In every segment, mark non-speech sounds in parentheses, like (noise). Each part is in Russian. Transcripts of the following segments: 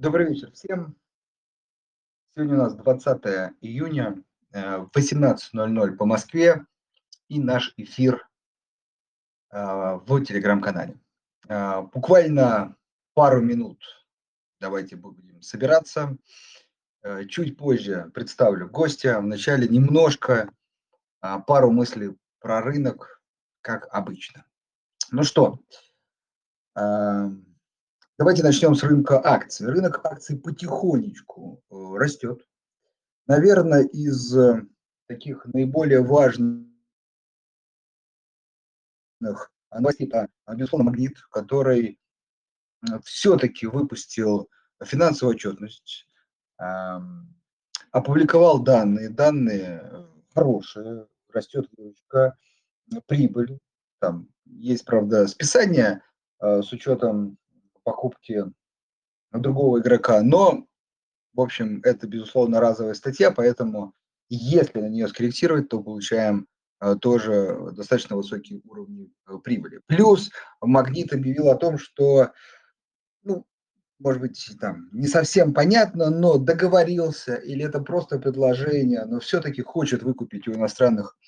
Добрый вечер всем. Сегодня у нас 20 июня, э, в 18.00 по Москве и наш эфир э, в телеграм-канале. Э, буквально пару минут давайте будем собираться. Чуть позже представлю гостя. Вначале немножко пару мыслей про рынок, как обычно. Ну что, Давайте начнем с рынка акций. Рынок акций потихонечку э, растет. Наверное, из э, таких наиболее важных новостей, это, безусловно, Магнит, который все-таки выпустил финансовую отчетность, опубликовал данные. Данные хорошие, растет прибыль. Там есть, правда, списание э, с учетом покупки другого игрока. Но, в общем, это, безусловно, разовая статья, поэтому если на нее скорректировать, то получаем э, тоже достаточно высокие уровни э, прибыли. Плюс Магнит объявил о том, что, ну, может быть, там не совсем понятно, но договорился, или это просто предложение, но все-таки хочет выкупить у иностранных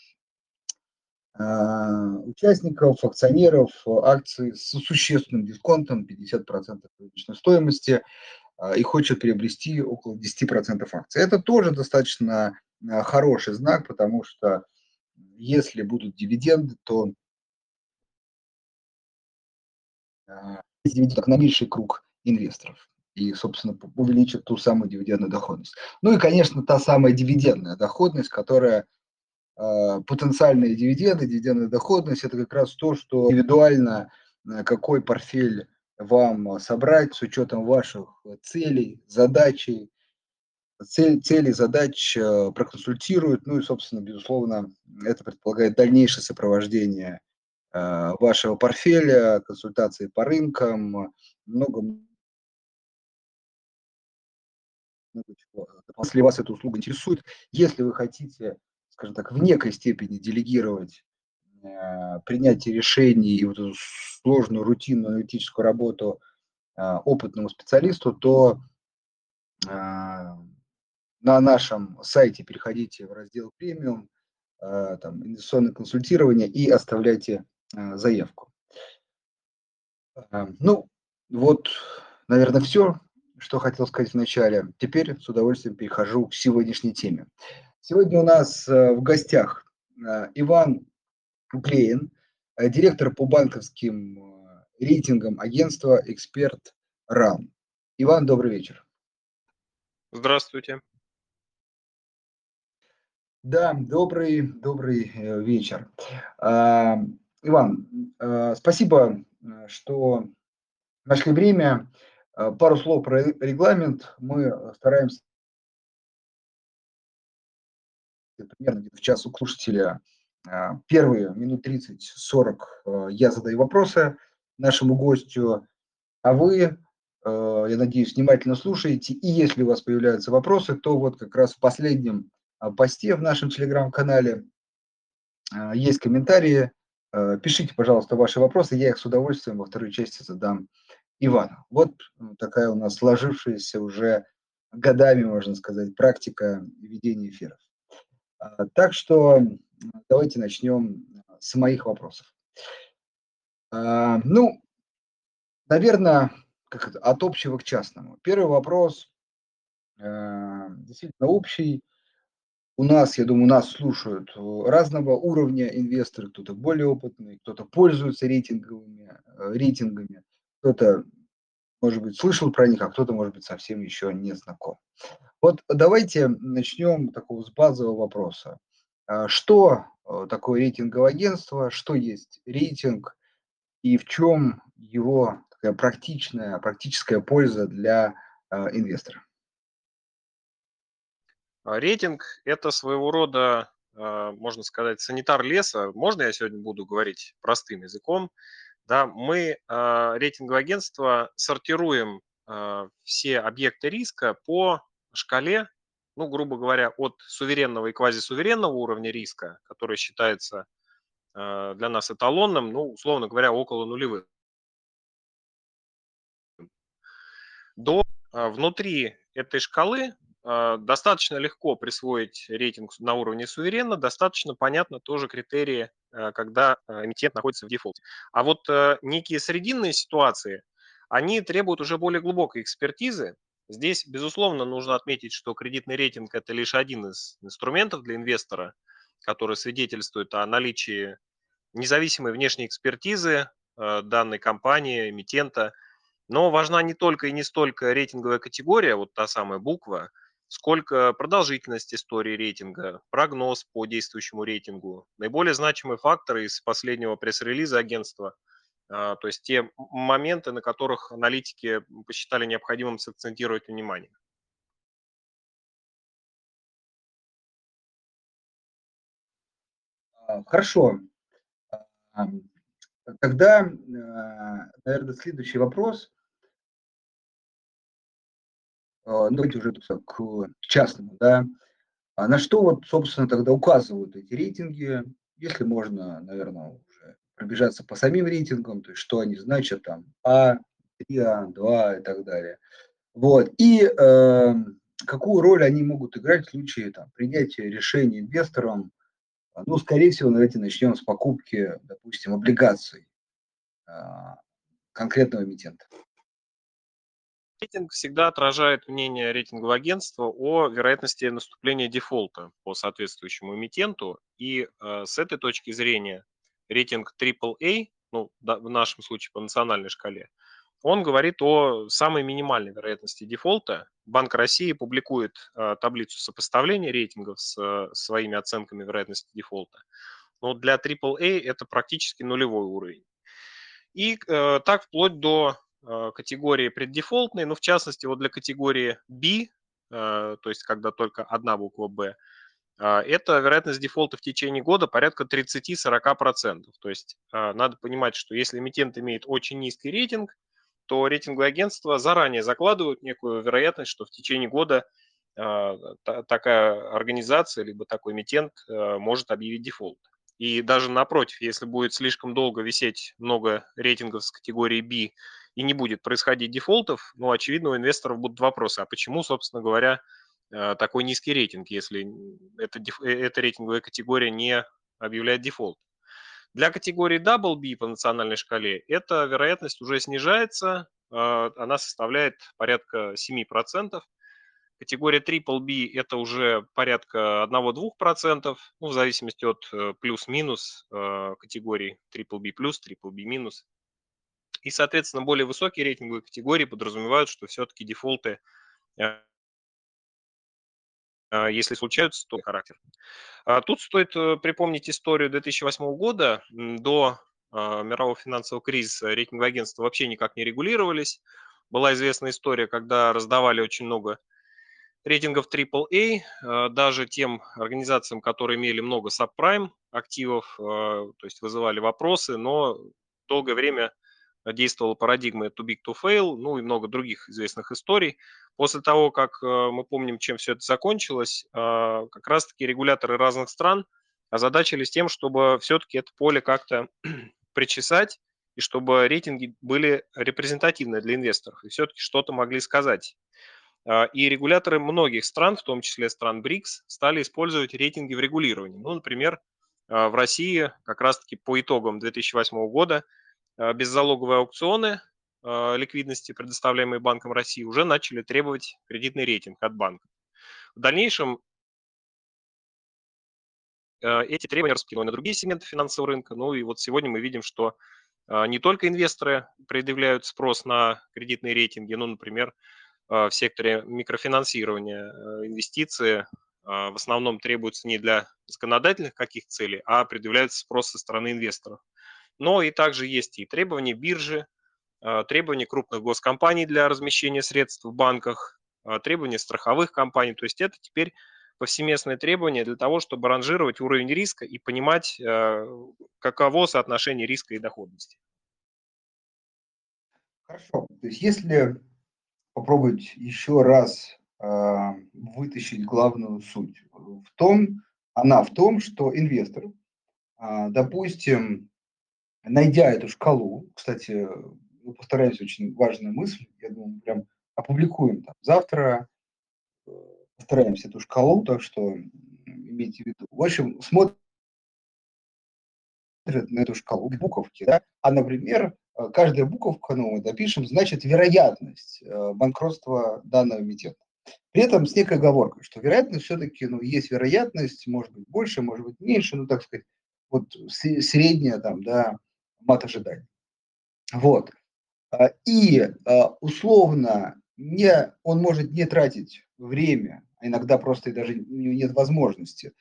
участников, акционеров акции с существенным дисконтом 50% рыночной стоимости а, и хочет приобрести около 10% акций. Это тоже достаточно а, хороший знак, потому что если будут дивиденды, то дивиденды на меньший круг инвесторов и, собственно, увеличит ту самую дивидендную доходность. Ну и, конечно, та самая дивидендная доходность, которая потенциальные дивиденды, дивидендная доходность – это как раз то, что индивидуально э, какой портфель вам собрать с учетом ваших целей, задачей, цель, целей, задач э, проконсультируют. Ну и, собственно, безусловно, это предполагает дальнейшее сопровождение э, вашего портфеля, консультации по рынкам, много Если вас эта услуга интересует, если вы хотите скажем так, в некой степени делегировать э, принятие решений и вот эту сложную рутинную аналитическую работу э, опытному специалисту, то э, на нашем сайте переходите в раздел премиум, там, инвестиционное консультирование и оставляйте заявку. Ну, вот, наверное, все, что хотел сказать в начале. Теперь с удовольствием перехожу к сегодняшней теме. Сегодня у нас э, в гостях э, Иван Клеин, э, директор по банковским рейтингам агентства «Эксперт РАН». Иван, добрый вечер. Здравствуйте. Да, добрый, добрый вечер. А, Иван, спасибо, что нашли время. Пару слов про регламент. Мы стараемся примерно в час у слушателя. А, первые минут 30-40 а, я задаю вопросы нашему гостю, а вы, а, я надеюсь, внимательно слушаете. И если у вас появляются вопросы, то вот как раз в последнем посте в нашем телеграм-канале есть комментарии. Пишите, пожалуйста, ваши вопросы, я их с удовольствием во второй части задам Ивану. Вот такая у нас сложившаяся уже годами, можно сказать, практика ведения эфиров. А, так что давайте начнем с моих вопросов. А, ну, наверное, как это, от общего к частному. Первый вопрос а, действительно общий. У нас, я думаю, нас слушают разного уровня инвесторы, кто-то более опытный, кто-то пользуется рейтинговыми, э, рейтингами, кто-то, может быть, слышал про них, а кто-то, может быть, совсем еще не знаком. Вот давайте начнем такого с базового вопроса. А что э, такое рейтинговое агентство, что есть рейтинг и в чем его такая практичная, практическая польза для э, инвестора? А рейтинг – это своего рода, можно сказать, санитар леса. Можно я сегодня буду говорить простым языком? Да, мы, рейтинговое агентство, сортируем все объекты риска по шкале, ну, грубо говоря, от суверенного и квазисуверенного уровня риска, который считается э, для нас эталонным, ну, условно говоря, около нулевых, до Внутри этой шкалы достаточно легко присвоить рейтинг на уровне суверенно, достаточно понятно тоже критерии, когда эмитент находится в дефолте. А вот некие срединные ситуации, они требуют уже более глубокой экспертизы. Здесь, безусловно, нужно отметить, что кредитный рейтинг – это лишь один из инструментов для инвестора, который свидетельствует о наличии независимой внешней экспертизы э, данной компании, эмитента. Но важна не только и не столько рейтинговая категория, вот та самая буква, сколько продолжительность истории рейтинга, прогноз по действующему рейтингу. Наиболее значимые факторы из последнего пресс-релиза агентства – а, то есть те моменты, на которых аналитики посчитали необходимым сакцентировать внимание. А, хорошо. А, тогда, наверное, следующий вопрос. Ну, давайте уже к частному, да. На что вот, собственно, тогда указывают эти рейтинги, если можно, наверное, пробежаться по самим рейтингам, то есть что они значат, там, А, 3А, 2 и так далее. Вот. И э, какую роль они могут играть в случае там, принятия решений инвестором, ну, скорее всего, давайте начнем с покупки, допустим, облигаций э, конкретного эмитента. Рейтинг всегда отражает мнение рейтингового агентства о вероятности наступления дефолта по соответствующему эмитенту. И э, с этой точки зрения рейтинг AAA, ну, в нашем случае по национальной шкале, он говорит о самой минимальной вероятности дефолта. Банк России публикует э, таблицу сопоставления рейтингов с э, своими оценками вероятности дефолта. Но для AAA это практически нулевой уровень. И э, так вплоть до категории преддефолтной, ну, в частности, вот для категории B, э, то есть когда только одна буква B, а, это вероятность дефолта в течение года порядка 30-40%. То есть надо понимать, что если эмитент имеет очень низкий рейтинг, то рейтинговые агентства заранее закладывают некую вероятность, что в течение года такая организация либо такой эмитент может объявить дефолт. И даже напротив, если будет слишком долго висеть много рейтингов с категории B и не будет происходить дефолтов, ну, очевидно, у инвесторов будут вопросы, а почему, собственно говоря, Э, такой низкий рейтинг, если эта, э, эта рейтинговая категория не объявляет дефолт. Для категории Double B по национальной шкале эта вероятность уже снижается, э, она составляет порядка 7%. Категория Triple B это уже порядка 1-2%, ну, в зависимости от плюс-минус категорий Triple B+, Triple B-. И, соответственно, более высокие рейтинговые категории подразумевают, что все-таки дефолты а, если случаются, то характер. А, тут стоит э, припомнить историю 2008 года. До а, мирового финансового кризиса рейтинговые агентства вообще никак не регулировались. Была известна история, когда раздавали очень много рейтингов AAA, даже тем организациям, которые имели много сабпрайм активов, то есть вызывали вопросы, но долгое время действовала парадигма too big to fail, ну и много других известных историй. После того, как э, мы помним, чем все это закончилось, а, как раз-таки регуляторы разных стран озадачились тем, чтобы все-таки это поле как-то (clears throat) причесать, и чтобы рейтинги были репрезентативны для инвесторов, и все-таки что-то могли сказать. А, и регуляторы многих стран, в том числе стран БРИКС, стали использовать рейтинги в регулировании. Ну, например, а, в России как раз-таки по итогам 2008 года беззалоговые аукционы э, ликвидности, предоставляемые Банком России, уже начали требовать кредитный рейтинг от банка. В дальнейшем э, эти требования распределены на другие сегменты финансового рынка. Ну и вот сегодня мы видим, что не только инвесторы предъявляют спрос на кредитные рейтинги, ну, например, в секторе микрофинансирования инвестиции в основном требуются не для законодательных каких целей, а предъявляется спрос со стороны инвесторов. Но и также есть и требования биржи, а, требования крупных госкомпаний для размещения средств в банках, а, требования страховых компаний. То есть это теперь повсеместные требования для того, чтобы ранжировать уровень риска и понимать, а, каково соотношение риска и доходности. Хорошо. То есть если попробовать еще раз вытащить главную суть в том, она в том, что инвестор, допустим, найдя эту шкалу, кстати, ну, повторяюсь, очень важная мысль, я думаю, прям опубликуем там завтра, постараемся эту шкалу, так что имейте в виду. В общем, смотрим на эту шкалу буковки, да, а, например, каждая буковка, ну, мы допишем, значит вероятность банкротства данного эмитента. При этом с некой оговоркой, что вероятность все-таки, ну, есть вероятность, может быть больше, может быть меньше, ну, так сказать, вот средняя там, да, мат ожиданий. Вот. А, и а, условно не, он может не тратить время, а иногда просто и даже у него нет возможности,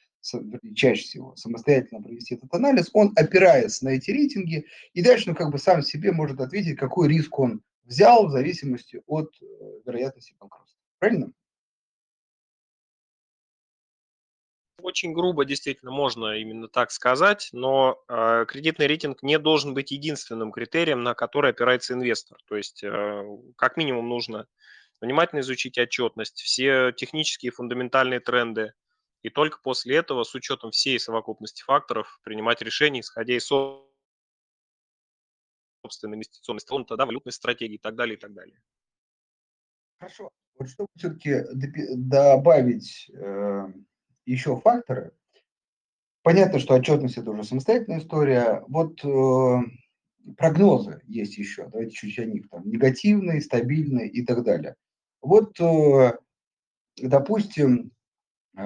чаще всего, самостоятельно провести этот анализ, он опирается на эти рейтинги, и дальше он как бы сам себе может ответить, какой риск он взял в зависимости от э, вероятности банкротства. Правильно? Очень грубо действительно можно именно так сказать, но э, кредитный рейтинг не должен быть единственным критерием, на который опирается инвестор. То есть э, как минимум нужно внимательно изучить отчетность, все технические фундаментальные тренды, и только после этого с учетом всей совокупности факторов принимать решения, исходя из собственной инвестиционной фонда, да, валютной стратегии и так далее, и так далее. Хорошо. Вот чтобы все-таки добавить э, еще факторы. Понятно, что отчетность это уже самостоятельная история. Вот э, прогнозы есть еще. Давайте чуть о них. Там, негативные, стабильные и так далее. Вот, э, допустим, э,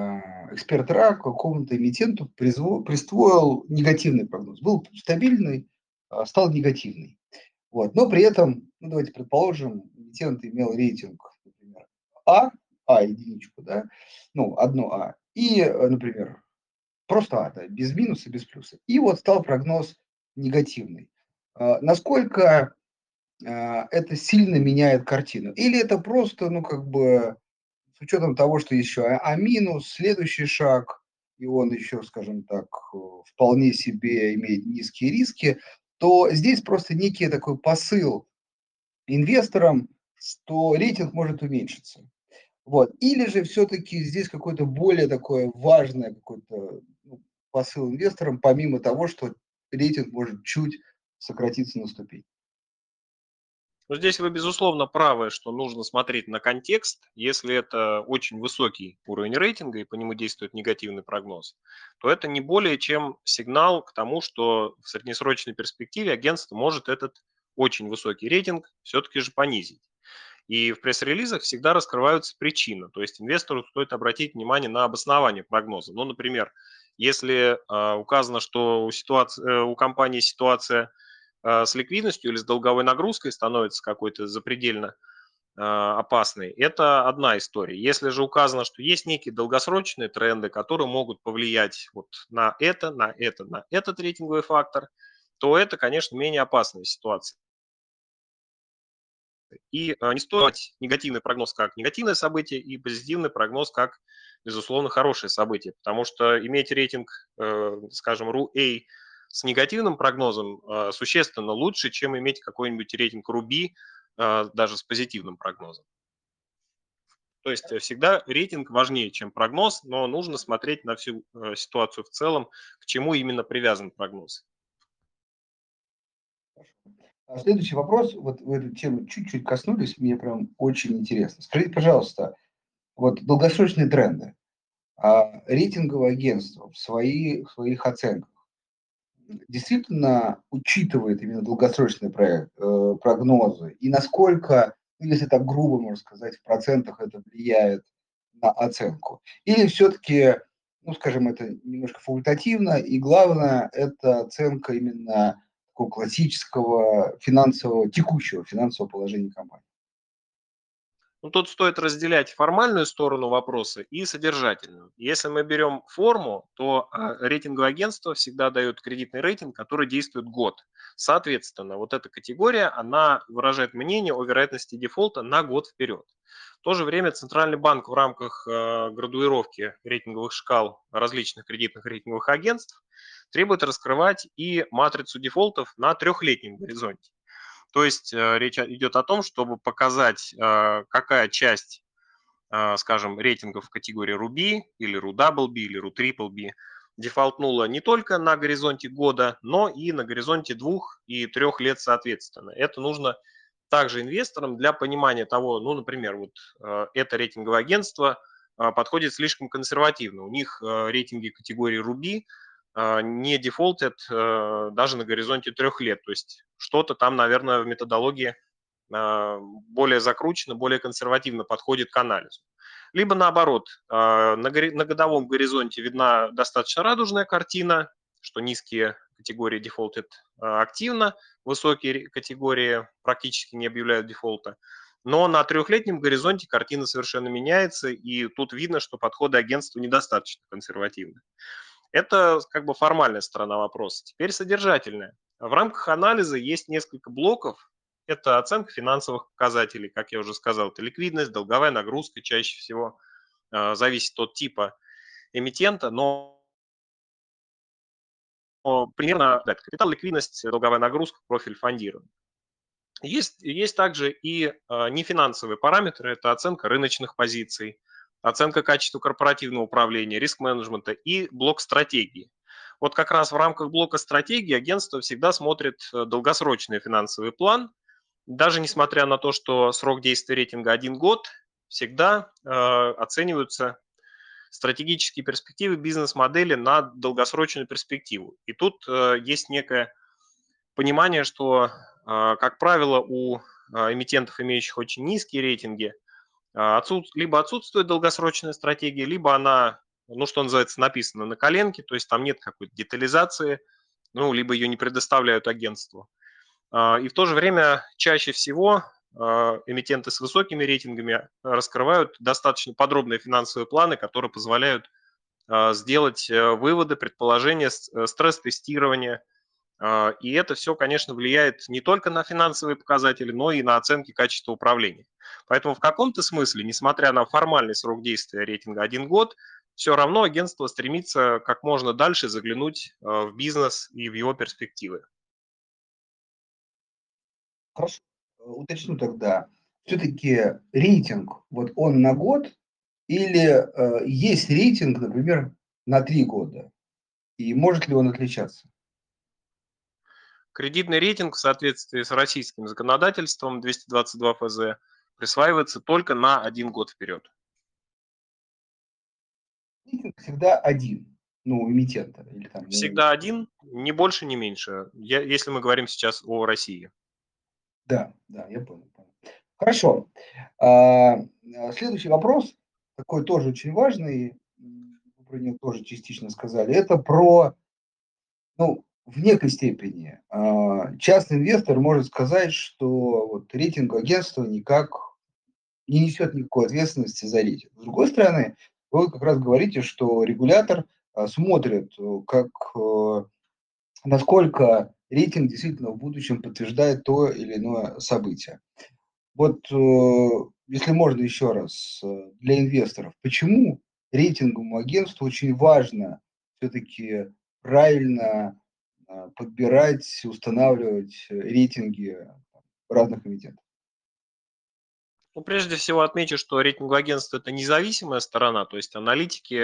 эксперт РА какому-то эмитенту присвоил негативный прогноз. Был стабильный, а стал негативный. Вот. Но при этом, ну, давайте предположим, эмитент имел рейтинг, например, А, А единичку, да, ну, одно А, и, э, например, просто А, да, без минуса, без плюса. И вот стал прогноз негативный. А, насколько а, это сильно меняет картину? Или это просто, ну, как бы, с учетом того, что еще А, а минус, следующий шаг, и он еще, скажем так, э, вполне себе имеет низкие риски, то здесь просто некий такой посыл инвесторам, что рейтинг может уменьшиться. Вот. Или же все-таки здесь какое-то более такое важное какой-то ну, посыл инвесторам, помимо того, что рейтинг может чуть сократиться на ступень. Ну, здесь вы, безусловно, правы, что нужно смотреть на контекст. Если это очень высокий уровень рейтинга и по нему действует негативный прогноз, то это не более чем сигнал к тому, что в среднесрочной перспективе агентство может этот очень высокий рейтинг все-таки же понизить. И в пресс-релизах всегда раскрываются причины. То есть инвестору стоит обратить внимание на обоснование прогноза. Ну, например, если э, указано, что у, ситуации, э, у компании ситуация э, с ликвидностью или с долговой нагрузкой становится какой-то запредельно э, опасной, это одна история. Если же указано, что есть некие долгосрочные тренды, которые могут повлиять вот на это, на это, на этот рейтинговый фактор, то это, конечно, менее опасная ситуация. И а, не стоит негативный прогноз как негативное событие и позитивный прогноз как, безусловно, хорошее событие, потому что иметь рейтинг, э, скажем, RU-A с негативным прогнозом э, существенно лучше, чем иметь какой-нибудь рейтинг RUBI э, даже с позитивным прогнозом. То есть всегда рейтинг важнее, чем прогноз, но нужно смотреть на всю ситуацию в целом, к чему именно привязан прогноз. А следующий вопрос, вот вы эту тему чуть-чуть коснулись, мне прям очень интересно. Скажите, пожалуйста, вот долгосрочные тренды. А рейтинговое агентство в, свои, в своих оценках действительно учитывает именно долгосрочные проект, э, прогнозы? И насколько, ну, если так грубо можно сказать, в процентах это влияет на оценку? Или все-таки, ну, скажем, это немножко факультативно, и главное, это оценка именно такого классического финансового, текущего финансового положения компании. Ну, тут стоит разделять формальную сторону вопроса и содержательную. Если мы берем форму, то а, рейтинговое агентство всегда дает кредитный рейтинг, который действует год. Соответственно, вот эта категория, она выражает мнение о вероятности дефолта на год вперед. В то же время Центральный банк в рамках э, градуировки рейтинговых шкал различных кредитных рейтинговых агентств требует раскрывать и матрицу дефолтов на трехлетнем горизонте. То есть э, речь идет о том, чтобы показать, э, какая часть, э, скажем, рейтингов в категории RUBI или RUDouble B или RUTriple дефолтнула не только на горизонте года, но и на горизонте двух и трех лет соответственно. Это нужно также инвесторам для понимания того, ну, например, вот это рейтинговое агентство подходит слишком консервативно. У них рейтинги категории Руби не дефолтят даже на горизонте трех лет. То есть что-то там, наверное, в методологии более закручено, более консервативно подходит к анализу. Либо наоборот, на, на годовом горизонте видна достаточно радужная картина, что низкие категории дефолтят активно, высокие категории практически не объявляют дефолта. Но на трехлетнем горизонте картина совершенно меняется, и тут видно, что подходы агентства недостаточно консервативны. Это как бы формальная сторона вопроса. Теперь содержательная. В рамках анализа есть несколько блоков, это оценка финансовых показателей, как я уже сказал, это ликвидность, долговая нагрузка чаще всего, э, зависит от типа эмитента, но примерно да, капитал, ликвидность, долговая нагрузка, профиль фондирования. Есть, есть также и э, нефинансовые параметры, это оценка рыночных позиций, оценка качества корпоративного управления, риск-менеджмента и блок стратегии. Вот как раз в рамках блока стратегии агентство всегда смотрит э, долгосрочный финансовый план – даже несмотря на то, что срок действия рейтинга один год, всегда э, оцениваются стратегические перспективы бизнес-модели на долгосрочную перспективу. И тут э, есть некое понимание, что, э, как правило, у э, эмитентов, имеющих очень низкие рейтинги, отсут, либо отсутствует долгосрочная стратегия, либо она, ну, что называется, написана на коленке, то есть там нет какой-то детализации, ну, либо ее не предоставляют агентству. А, и в то же время чаще всего а, эмитенты с высокими рейтингами раскрывают достаточно подробные финансовые планы, которые позволяют а, сделать э, выводы, предположения, э, стресс-тестирование. И это все, конечно, влияет не только на финансовые показатели, но и на оценки качества управления. Поэтому в каком-то смысле, несмотря на формальный срок действия рейтинга один год, все равно агентство стремится как можно дальше заглянуть в бизнес и в его перспективы. Хорошо, уточню тогда. Все-таки рейтинг, вот он на год или э, есть рейтинг, например, на три года? И может ли он отличаться? Кредитный рейтинг в соответствии с российским законодательством 222 ФЗ присваивается только на один год вперед. Рейтинг всегда один, ну, эмитента. Или там, всегда один, ни больше, ни меньше, я, если мы говорим сейчас о России. Да, да, я понял. Хорошо. А, следующий вопрос, такой тоже очень важный, вы про него тоже частично сказали, это про, ну, в некой степени а, частный инвестор может сказать, что вот рейтинг агентства никак не несет никакой ответственности за рейтинг. С другой стороны, вы как раз говорите, что регулятор а, смотрит, как, насколько рейтинг действительно в будущем подтверждает то или иное событие. Вот э, если можно еще раз э, для инвесторов, почему рейтинговому агентству очень важно все-таки правильно э, подбирать, устанавливать рейтинги разных эмитентов? Ну, прежде всего отмечу, что рейтинговое агентство – это независимая сторона, то есть аналитики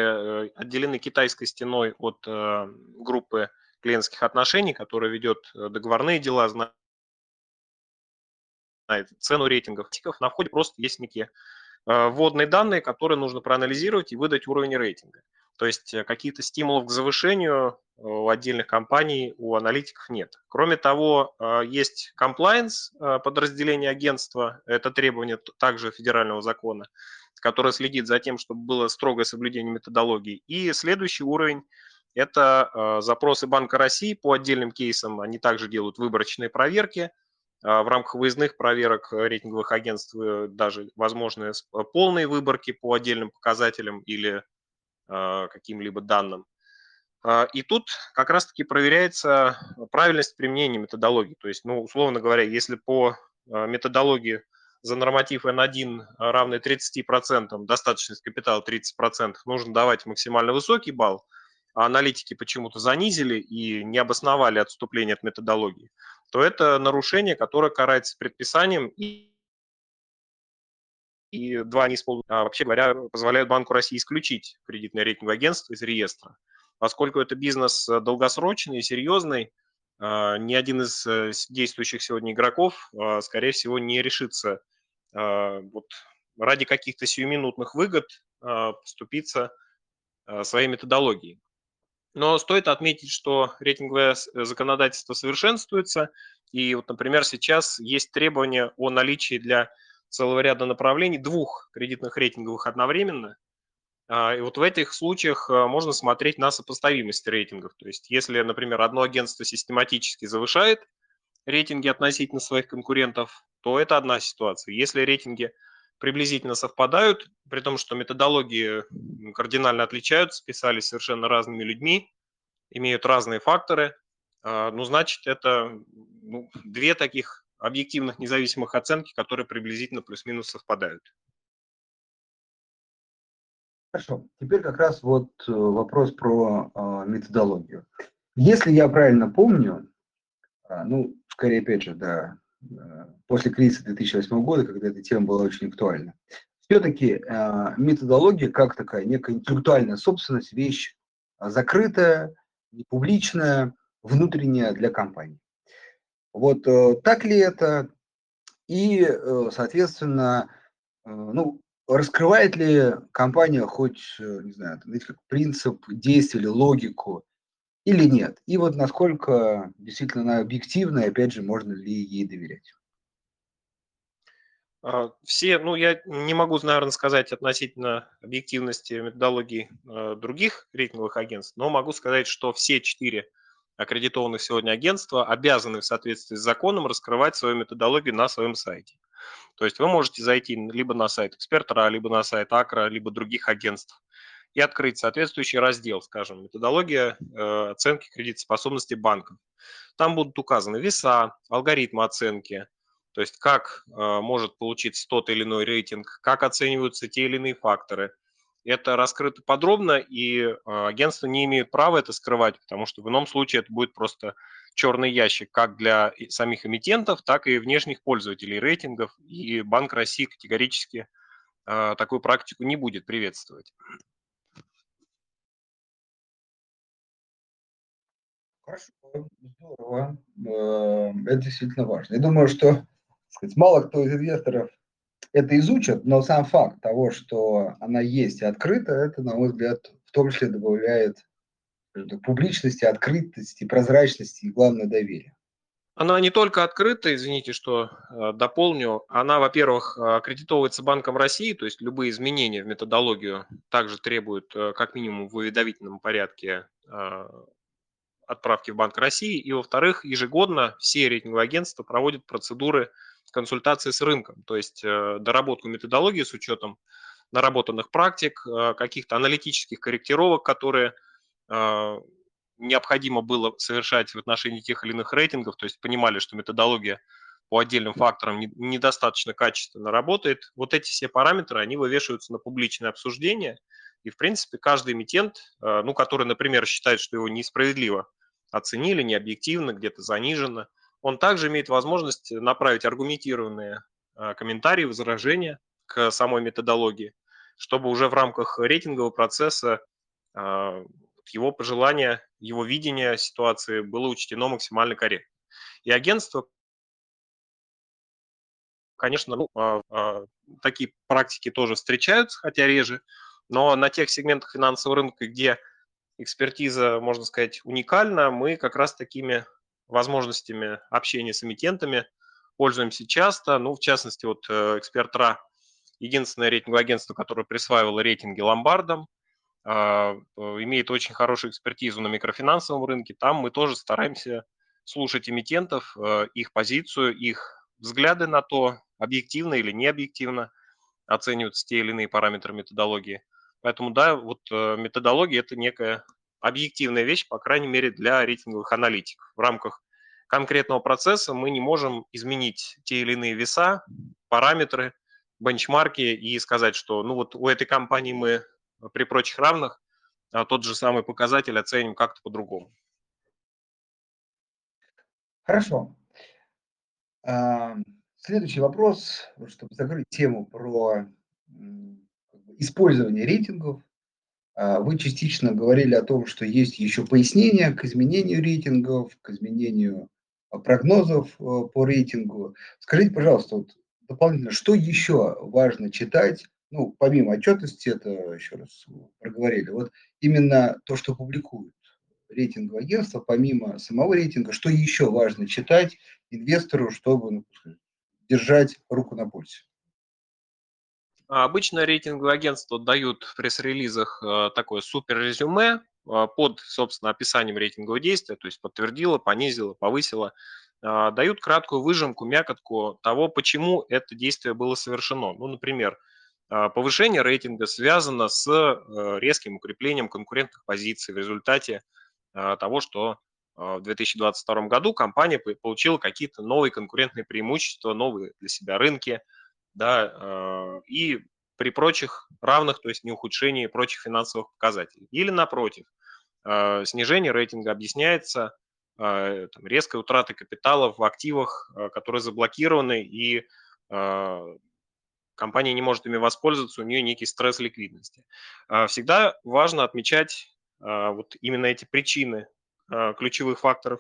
отделены китайской стеной от группы клиентских отношений, которая ведет э, договорные дела, знает цену рейтингов. На входе просто есть некие э, вводные данные, которые нужно проанализировать и выдать уровень рейтинга. То есть э, каких-то стимулов к завышению у отдельных компаний, у аналитиков нет. Кроме того, есть compliance подразделение агентства, это требование также федерального закона, которое следит за тем, чтобы было строгое соблюдение методологии. И следующий уровень это э, запросы Банка России по отдельным кейсам. Они также делают выборочные проверки. Э, в рамках выездных проверок рейтинговых агентств э, даже возможны полные выборки по отдельным показателям или каким-либо данным. И тут как раз-таки проверяется правильность применения методологии. То есть, ну, условно говоря, если по методологии за норматив N1 равный 30%, достаточность капитала 30%, нужно давать максимально высокий балл, а аналитики почему-то занизили и не обосновали отступление от методологии, то это нарушение, которое карается предписанием и и два не а, вообще говоря, позволяют Банку России исключить кредитное рейтинговое агентство из реестра. Поскольку это бизнес э, долгосрочный и серьезный, ни один из действующих сегодня игроков, скорее всего, не решится вот ради каких-то сиюминутных выгод поступиться своей методологией. Но стоит отметить, что рейтинговое э, законодательство совершенствуется, и вот, например, сейчас есть требования о наличии для целого ряда направлений двух кредитных рейтинговых одновременно. А, и вот в этих случаях э, можно смотреть на сопоставимость рейтингов. То есть если, например, одно агентство систематически завышает рейтинги относительно своих конкурентов, то это одна ситуация. Если рейтинги приблизительно совпадают, при том, что методологии кардинально отличаются, писались совершенно разными людьми, имеют разные факторы, а, ну, значит, это ну, две таких объективных независимых оценки, которые приблизительно плюс-минус совпадают. Хорошо. Теперь как раз вот э, вопрос про э, методологию. Если я правильно помню, э, ну, скорее, опять же, да, Э, после кризиса 2008 года, когда эта тема была очень актуальна. Все-таки э, методология как такая некая интеллектуальная собственность, вещь закрытая, не публичная, внутренняя для компании. Вот э, так ли это? И, соответственно, ну, раскрывает ли компания хоть, не знаю, знаете, как принцип действия или логику или нет? И вот насколько действительно она объективна, и опять же, можно ли ей доверять? А, все, ну, я не могу, наверное, сказать относительно объективности методологии других рейтинговых агентств, но могу сказать, что все четыре аккредитованных сегодня агентства обязаны в соответствии с законом раскрывать свою методологию на своем сайте. То есть вы можете зайти либо на сайт Экспертора, либо на сайт Акра, либо других агентств и открыть соответствующий раздел, скажем, методология э, оценки кредитоспособности банков. Там будут указаны веса, алгоритмы оценки, то есть как э, может получиться тот или иной рейтинг, как оцениваются те или иные факторы. Это раскрыто подробно, и э, агентства не имеют права это скрывать, потому что в ином случае это будет просто черный ящик как для самих эмитентов, так и внешних пользователей рейтингов, и Банк России категорически такую практику не будет приветствовать. Хорошо, здорово. Эм, это действительно важно. Я думаю, что сказать, мало кто из инвесторов это изучат, но сам факт того, что она есть и открыта, это, на мой взгляд, в том числе добавляет публичности, открытости, прозрачности и, главное, доверия. Она не только открыта, извините, что э, дополню, она, во-первых, аккредитовывается Банком России, то есть любые изменения в методологию также требуют э, как минимум в уведомительном порядке э, отправки в Банк России. И, во-вторых, ежегодно все рейтинговые агентства проводят процедуры консультации с рынком, то есть э, доработку методологии с учетом наработанных практик, э, каких-то аналитических корректировок, которые э, необходимо было совершать в отношении тех или иных рейтингов, то есть понимали, что методология по отдельным факторам недостаточно качественно работает. Вот эти все параметры, они вывешиваются на публичное обсуждение, и, в принципе, каждый эмитент, ну, который, например, считает, что его несправедливо оценили не объективно, где-то заниженно. Он также имеет возможность направить аргументированные а, комментарии, возражения к самой методологии, чтобы уже в рамках рейтингового процесса а, его пожелания, его видение ситуации было учтено максимально корректно. И агентство, конечно, ну, а, такие практики тоже встречаются, хотя реже, но на тех сегментах финансового рынка, где экспертиза, можно сказать, уникальна. Мы как раз такими возможностями общения с эмитентами пользуемся часто. Ну, в частности, вот э, Эксперт.ра – единственное рейтинговое агентство, которое присваивало рейтинги ломбардам, а, э, имеет очень хорошую экспертизу на микрофинансовом рынке. Там мы тоже стараемся слушать эмитентов, э, их позицию, их взгляды на то, объективно или не объективно оцениваются те или иные параметры методологии. Поэтому, да, вот методология – это некая объективная вещь, по крайней мере, для рейтинговых аналитиков. В рамках конкретного процесса мы не можем изменить те или иные веса, параметры, бенчмарки и сказать, что ну вот у этой компании мы при прочих равных а тот же самый показатель оценим как-то по-другому. Хорошо. Следующий вопрос, чтобы закрыть тему про использование рейтингов А, вы частично говорили о том, что есть еще пояснения к изменению рейтингов, к изменению а, прогнозов э, по рейтингу. Скажите, пожалуйста, вот дополнительно, что еще важно читать, ну, помимо отчетности, это еще раз проговорили, вот именно то, что публикуют рейтинговое агентство, помимо самого рейтинга, что еще важно читать инвестору, чтобы ну, держать руку на пульсе? А обычно рейтинговые агентства дают в пресс-релизах э, такое супер резюме э, под, собственно, описанием рейтингового действия, то есть подтвердила, понизила, повысила, э, дают краткую выжимку, мякотку того, почему это действие было совершено. Ну, например, повышение рейтинга связано с резким укреплением конкурентных позиций в результате того, что в 2022 году компания получила какие-то новые конкурентные преимущества, новые для себя рынки – да, э, и при прочих равных, то есть не ухудшении прочих финансовых показателей. Или напротив, э, снижение рейтинга объясняется э, там, резкой утратой капитала в активах, которые заблокированы, и компания не может ими воспользоваться, у нее некий стресс ликвидности. Всегда важно отмечать вот именно эти причины ключевых факторов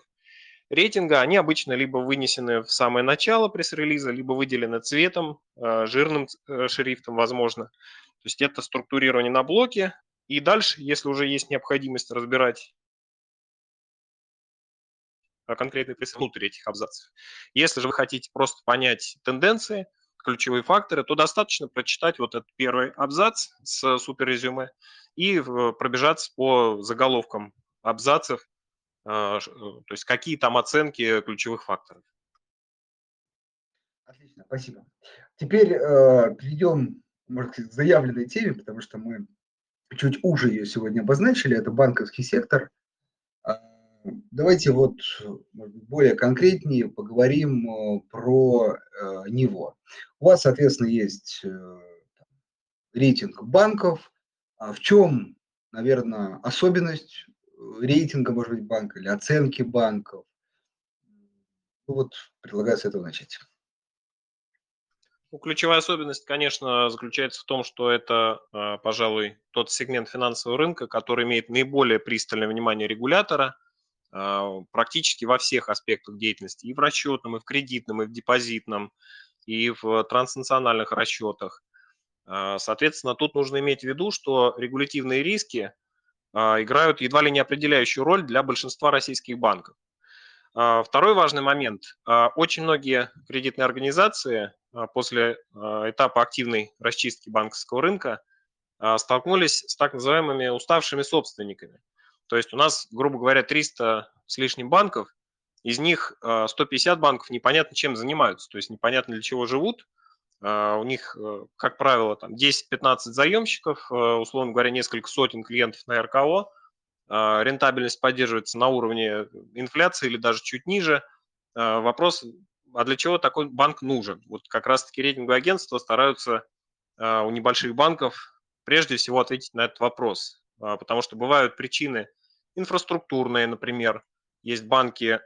рейтинга, они обычно либо вынесены в самое начало пресс-релиза, либо выделены цветом, э, жирным э, шрифтом, возможно. То есть это структурирование на блоке. И дальше, если уже есть необходимость разбирать конкретный пресс внутрь этих абзацев. Если же вы хотите просто понять тенденции, ключевые факторы, то достаточно прочитать вот этот первый абзац с суперрезюме и пробежаться по заголовкам абзацев а, то есть какие там оценки ключевых факторов. Отлично, спасибо. Теперь э, перейдем, может к заявленной теме, потому что мы чуть уже ее сегодня обозначили, это банковский сектор. А, давайте вот более конкретнее поговорим э, про э, него. У вас, соответственно, есть э, рейтинг банков. А в чем, наверное, особенность рейтинга, может быть, банка или оценки банков. Ну, вот предлагаю с этого начать. Ну, ключевая особенность, конечно, заключается в том, что это, а, пожалуй, тот сегмент финансового рынка, который имеет наиболее пристальное внимание регулятора а, практически во всех аспектах деятельности, и в расчетном, и в кредитном, и в депозитном, и в транснациональных расчетах. А, соответственно, тут нужно иметь в виду, что регулятивные риски играют едва ли не определяющую роль для большинства российских банков. А, второй важный момент. А, очень многие кредитные организации после этапа активной расчистки банковского рынка столкнулись с так называемыми уставшими собственниками. То есть у нас, грубо говоря, 300 с лишним банков, из них 150 банков непонятно чем занимаются, то есть непонятно для чего живут, а, у них, э, как правило, там 10-15 заемщиков, э, условно говоря, несколько сотен клиентов на РКО. А, рентабельность поддерживается на уровне инфляции или даже чуть ниже. А, вопрос, а для чего такой банк нужен? Вот как раз-таки рейтинговые агентства стараются у небольших банков прежде всего ответить на этот вопрос. Потому что бывают причины инфраструктурные, например. Есть банки,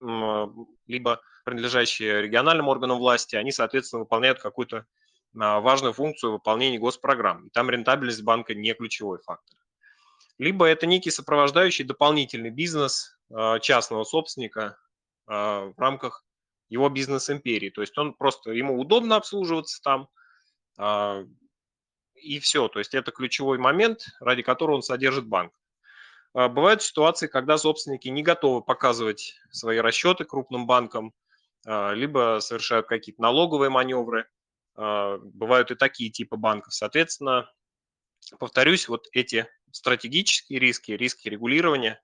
либо принадлежащие региональным органам власти, они, соответственно, выполняют какую-то а, важную функцию выполнения госпрограмм. И там рентабельность банка не ключевой фактор. Либо это некий сопровождающий дополнительный бизнес а, частного собственника а, в рамках его бизнес-империи. То есть он просто, ему удобно обслуживаться там, и все. То есть это ключевой момент, ради которого он содержит банк. Бывают ситуации, когда собственники не готовы показывать свои расчеты крупным банкам, а, либо совершают какие-то налоговые маневры. А, бывают и такие типы банков. Соответственно, повторюсь, вот эти стратегические риски, риски регулирования,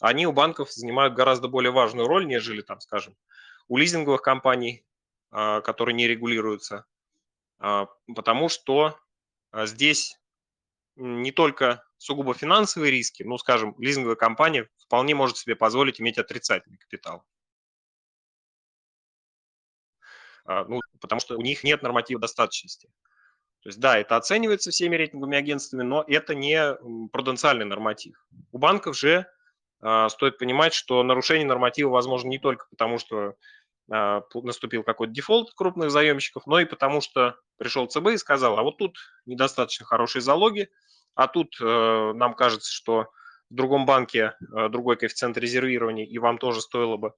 они у банков занимают гораздо более важную роль, нежели, там, скажем, у лизинговых компаний, а, которые не регулируются, потому что здесь не только сугубо финансовые риски, ну, скажем, лизинговая компания вполне может себе позволить иметь отрицательный капитал. А, ну, потому что у них нет норматива достаточности. То есть, да, это оценивается всеми рейтинговыми агентствами, но это не пруденциальный норматив. У банков же а, стоит понимать, что нарушение норматива возможно не только потому, что а, наступил какой-то дефолт крупных заемщиков, но и потому что пришел ЦБ и сказал, а вот тут недостаточно хорошие залоги, а тут э, нам кажется, что в другом банке э, другой коэффициент резервирования, и вам тоже стоило бы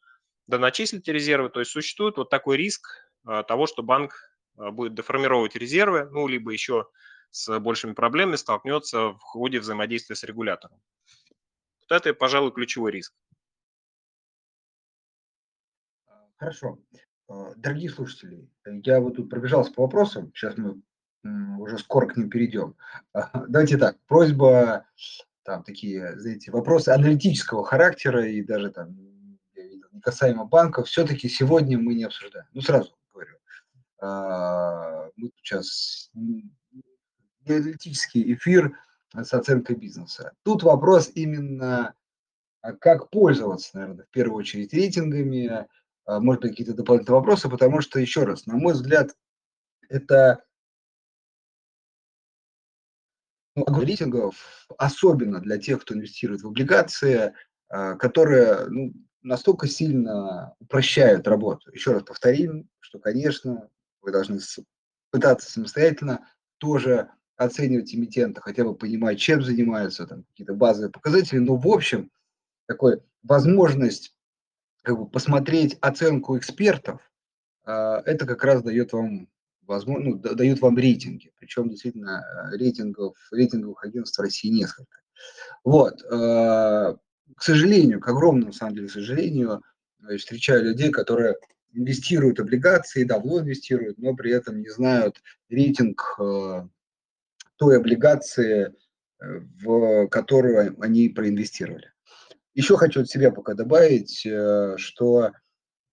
доначислить резервы. То есть существует вот такой риск э, того, что банк будет деформировать резервы, ну, либо еще с большими проблемами столкнется в ходе взаимодействия с регулятором. Вот это, пожалуй, ключевой риск. Хорошо. А, дорогие слушатели, я вот тут пробежался по вопросам, сейчас мы уже скоро к ним перейдем. (laughs) Давайте так, просьба, там такие, знаете, вопросы аналитического характера и даже там не касаемо банков, все-таки сегодня мы не обсуждаем. Ну, сразу говорю. А, мы сейчас не аналитический эфир с оценкой бизнеса. Тут вопрос именно, а как пользоваться, наверное, в первую очередь рейтингами, а, может быть, какие-то дополнительные вопросы, потому что, еще раз, на мой взгляд, это ну, рейтингов, особенно для тех, кто инвестирует в облигации, а, которые ну, настолько сильно упрощают работу. Еще раз повторим, что, конечно, вы должны пытаться самостоятельно тоже оценивать эмитента, хотя бы понимать, чем занимаются, там какие-то базовые показатели, но в общем такой возможность как бы посмотреть оценку экспертов, а, это как раз дает вам возможно, ну, дают вам рейтинги. Причем действительно э, рейтингов, рейтинговых агентств в России несколько. Вот. Э, к сожалению, к огромному, на самом деле, сожалению, встречаю людей, которые инвестируют облигации, давно инвестируют, но при этом не знают рейтинг э, той облигации, в которую они проинвестировали. Еще хочу от себя пока добавить, э, что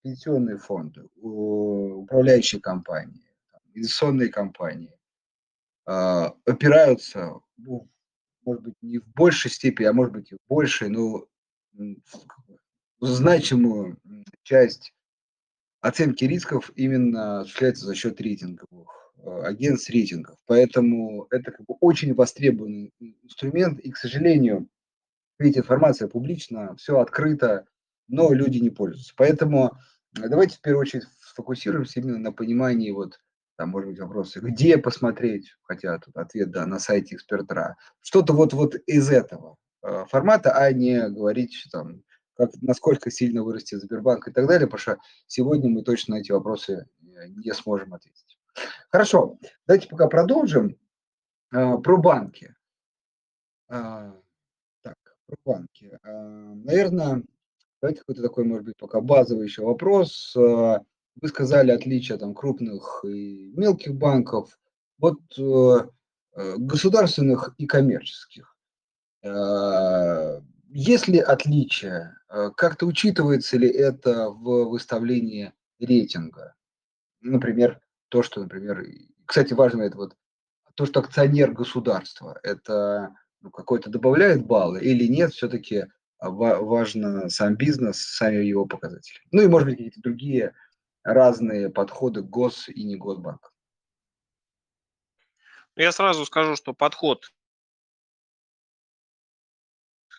пенсионные фонды, управляющие компании, инвестиционные компании а, опираются, ну, может быть, не в большей степени, а может быть и в большей, но значимую часть оценки рисков именно осуществляется за счет рейтинговых э, агентств рейтингов. Поэтому это как бы очень востребованный инструмент, и, к сожалению, ведь информация публична, все открыто, но люди не пользуются. Поэтому давайте в первую очередь сфокусируемся именно на понимании вот там, может быть, вопросы, где посмотреть, хотя тут ответ, да, на сайте экспертра, что-то вот, вот из этого э, формата, а не говорить, там, как, насколько сильно вырастет Сбербанк и так далее, потому что сегодня мы точно на эти вопросы э, не сможем ответить. Хорошо, давайте пока продолжим. Про банки про банки. Наверное, давайте какой-то такой, может быть, пока базовый еще вопрос. Вы сказали отличие там крупных и мелких банков. Вот э, э, государственных и коммерческих. А, есть ли отличия? Как-то учитывается ли это в выставлении рейтинга? Например, то, что, например, кстати, важно это вот, то, что акционер государства, это ну, какой-то добавляет баллы или нет, все-таки важно сам бизнес, сами его показатели. Ну и, может быть, какие-то другие разные подходы гос- и не госбанк. Ну, я сразу скажу, что подход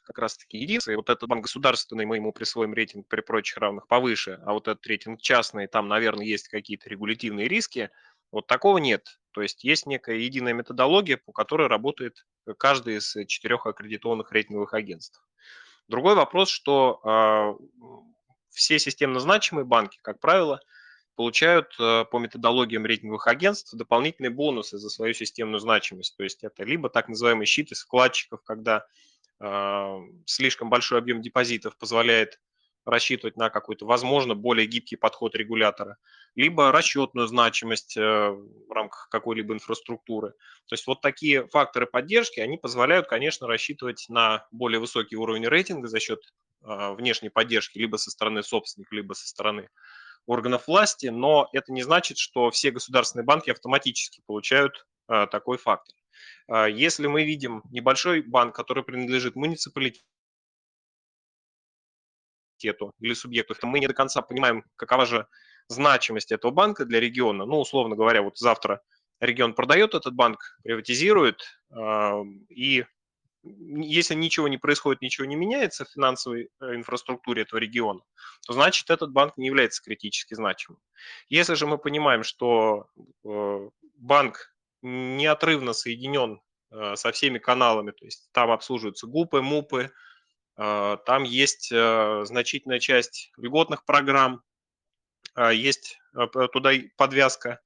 как раз-таки единственный. Вот этот банк государственный, мы ему присвоим рейтинг при прочих равных повыше, а вот этот рейтинг частный, там, наверное, есть какие-то регулятивные риски. Вот такого нет. То есть есть некая единая методология, по которой работает каждый из четырех аккредитованных рейтинговых агентств. Другой вопрос, что э, все системно значимые банки, как правило, получают э, по методологиям рейтинговых агентств дополнительные бонусы за свою системную значимость. То есть это либо так называемый щит из вкладчиков, когда э, слишком большой объем депозитов позволяет рассчитывать на какой-то, возможно, более гибкий подход регулятора, либо расчетную значимость э, в рамках какой-либо инфраструктуры. То есть вот такие факторы поддержки, они позволяют, конечно, рассчитывать на более высокий уровень рейтинга за счет внешней поддержки либо со стороны собственника, либо со стороны органов власти, но это не значит, что все государственные банки автоматически получают э, такой фактор. Если мы видим небольшой банк, который принадлежит муниципалитету, или субъекту, мы не до конца понимаем, какова же значимость этого банка для региона. Ну, условно говоря, вот завтра регион продает этот банк, приватизирует, э, и если ничего не происходит, ничего не меняется в финансовой э, инфраструктуре этого региона, то значит этот банк не является критически значимым. Если же мы понимаем, что э, банк неотрывно соединен э, со всеми каналами, то есть там обслуживаются ГУПы, МУПы, там есть значительная часть льготных программ, есть туда подвязка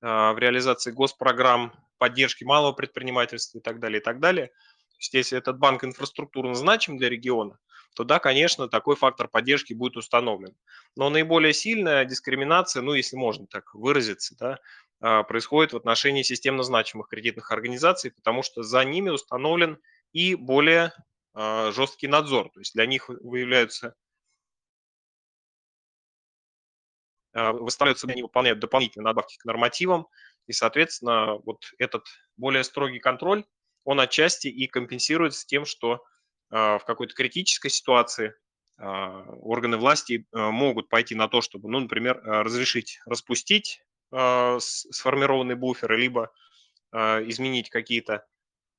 в реализации госпрограмм поддержки малого предпринимательства и так далее, и так далее – есть если этот банк инфраструктурно значим для региона, то да, конечно, такой фактор поддержки будет установлен. Но наиболее сильная дискриминация, ну, если можно так выразиться, да, а, происходит в отношении системно значимых кредитных организаций, потому что за ними установлен и более а, жесткий надзор. То есть для них выявляются а, выставляются, они выполняют дополнительные надбавки к нормативам, и, соответственно, вот этот более строгий контроль он отчасти и компенсируется тем, что а, в какой-то критической ситуации а, органы власти а, могут пойти на то, чтобы, ну, например, разрешить распустить сформированный буфер, либо изменить какие-то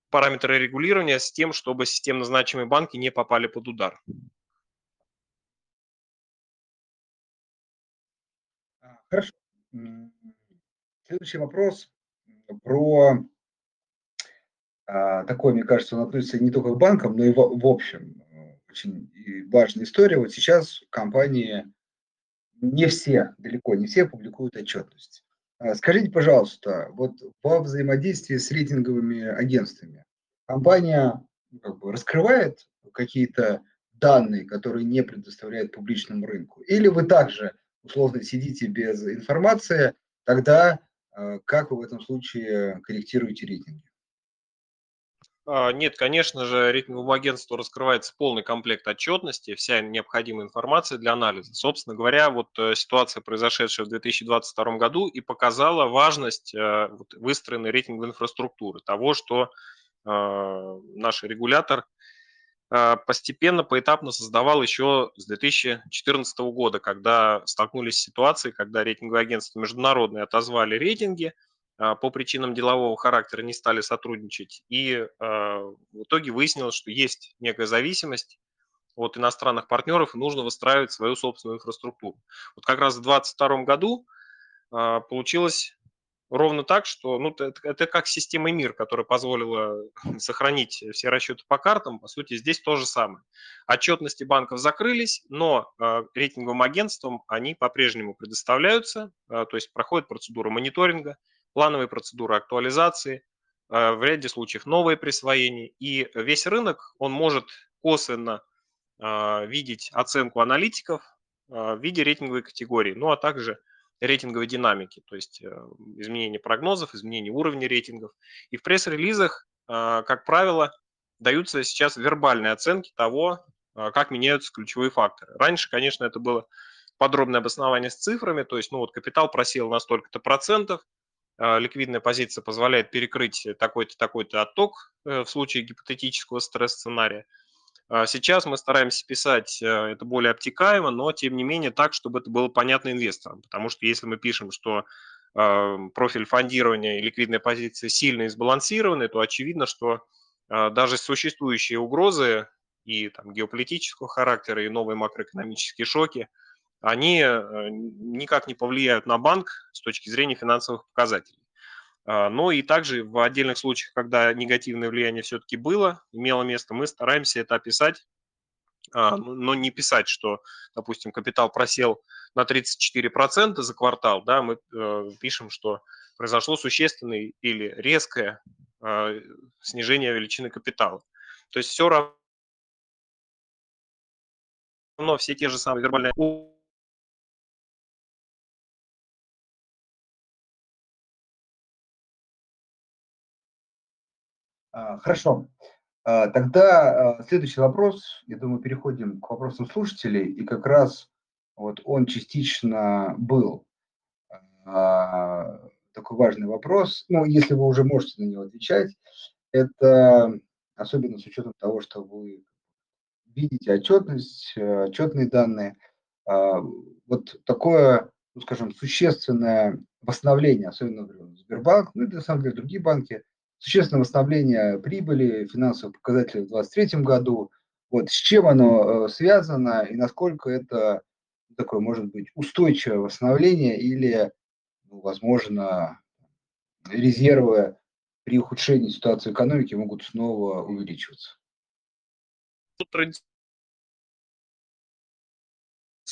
параметры регулирования с тем, чтобы системно значимые банки не попали под удар. Хорошо. Следующий вопрос про а, такой, мне кажется, он относится не только к банкам, но и в, в общем. Э, очень важная история. Вот сейчас компании, не все, далеко не все публикуют отчетность. А, скажите, пожалуйста, вот во взаимодействии с рейтинговыми агентствами компания ну, как бы, раскрывает какие-то данные, которые не предоставляет публичному рынку? Или вы также условно сидите без информации, тогда э, как вы в этом случае корректируете рейтинги? А, нет, конечно же, рейтинговому агентству раскрывается полный комплект отчетности, вся необходимая информация для анализа. Собственно говоря, вот э, ситуация, произошедшая в 2022 году, и показала важность э, выстроенной рейтинговой инфраструктуры, того, что э, наш регулятор постепенно, поэтапно создавал еще с 2014 года, когда столкнулись с ситуацией, когда рейтинговые агентства международные отозвали рейтинги – а, по причинам делового характера не стали сотрудничать. И а, в итоге выяснилось, что есть некая зависимость от иностранных партнеров, и нужно выстраивать свою собственную инфраструктуру. Вот как раз в 2022 году а, получилось ровно так, что ну, это, это как система МИР, которая позволила (laughs) сохранить все расчеты по картам. По сути, здесь то же самое. Отчетности банков закрылись, но рейтинговым агентствам они по-прежнему предоставляются, то есть проходит процедура мониторинга, плановые процедуры актуализации, э, в ряде случаев новые присвоения. И весь рынок, он может косвенно э, видеть оценку аналитиков э, в виде рейтинговой категории, ну а также рейтинговой динамики, то есть изменение прогнозов, изменение уровня рейтингов. И в пресс-релизах, как правило, даются сейчас вербальные оценки того, как меняются ключевые факторы. Раньше, конечно, это было подробное обоснование с цифрами, то есть, ну вот капитал просел на столько-то процентов, ликвидная позиция позволяет перекрыть такой-то, такой-то отток э, в случае гипотетического стресс-сценария. А сейчас мы стараемся писать э, это более обтекаемо, но тем не менее так, чтобы это было понятно инвесторам. Потому что если мы пишем, что а, профиль фондирования и ликвидная позиция сильно избалансированы, то очевидно, что даже существующие угрозы и там, геополитического характера, и новые макроэкономические шоки – они э, никак не повлияют на банк с точки зрения финансовых показателей. А, но и также в отдельных случаях, когда негативное влияние все-таки было, имело место, мы стараемся это описать, а, но не писать, что, допустим, капитал просел на 34% за квартал, да, мы э, пишем, что произошло существенное или резкое а, снижение величины капитала. То есть все равно все те же самые вербальные хорошо. А, тогда а, следующий вопрос. Я думаю, переходим к вопросам слушателей. И как раз вот он частично был такой важный вопрос. Ну, если вы уже можете на него отвечать, это особенно с учетом того, что вы видите отчетность, отчетные данные. Вот такое, ну, скажем, существенное восстановление, особенно Сбербанк, ну и на самом деле другие банки, существенное восстановление прибыли, финансовых показателей в 2023 году. Вот с чем оно связано и насколько это такое, может быть, устойчивое восстановление или, ну, возможно, резервы при ухудшении ситуации экономики могут снова увеличиваться?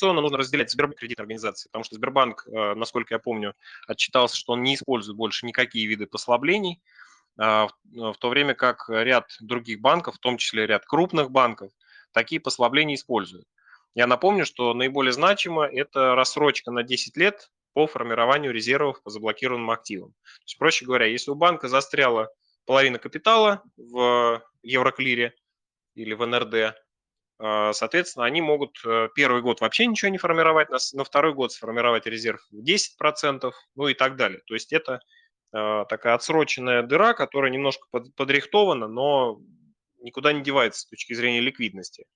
традиционно нужно разделять Сбербанк и кредитные организации, потому что Сбербанк, э, насколько я помню, отчитался, что он не использует больше никакие виды послаблений, в то время как ряд других банков, в том числе ряд крупных банков, такие послабления используют. Я напомню, что наиболее значимо это рассрочка на 10 лет по формированию резервов по заблокированным активам. То есть, проще говоря, если у банка застряла половина капитала в Евроклире или в НРД, а, соответственно, они могут э, первый год вообще ничего не формировать, на второй год сформировать резерв в 10%, ну и так далее. То есть это а, такая отсроченная дыра, которая немножко подрихтована, но никуда не девается с точки зрения ликвидности.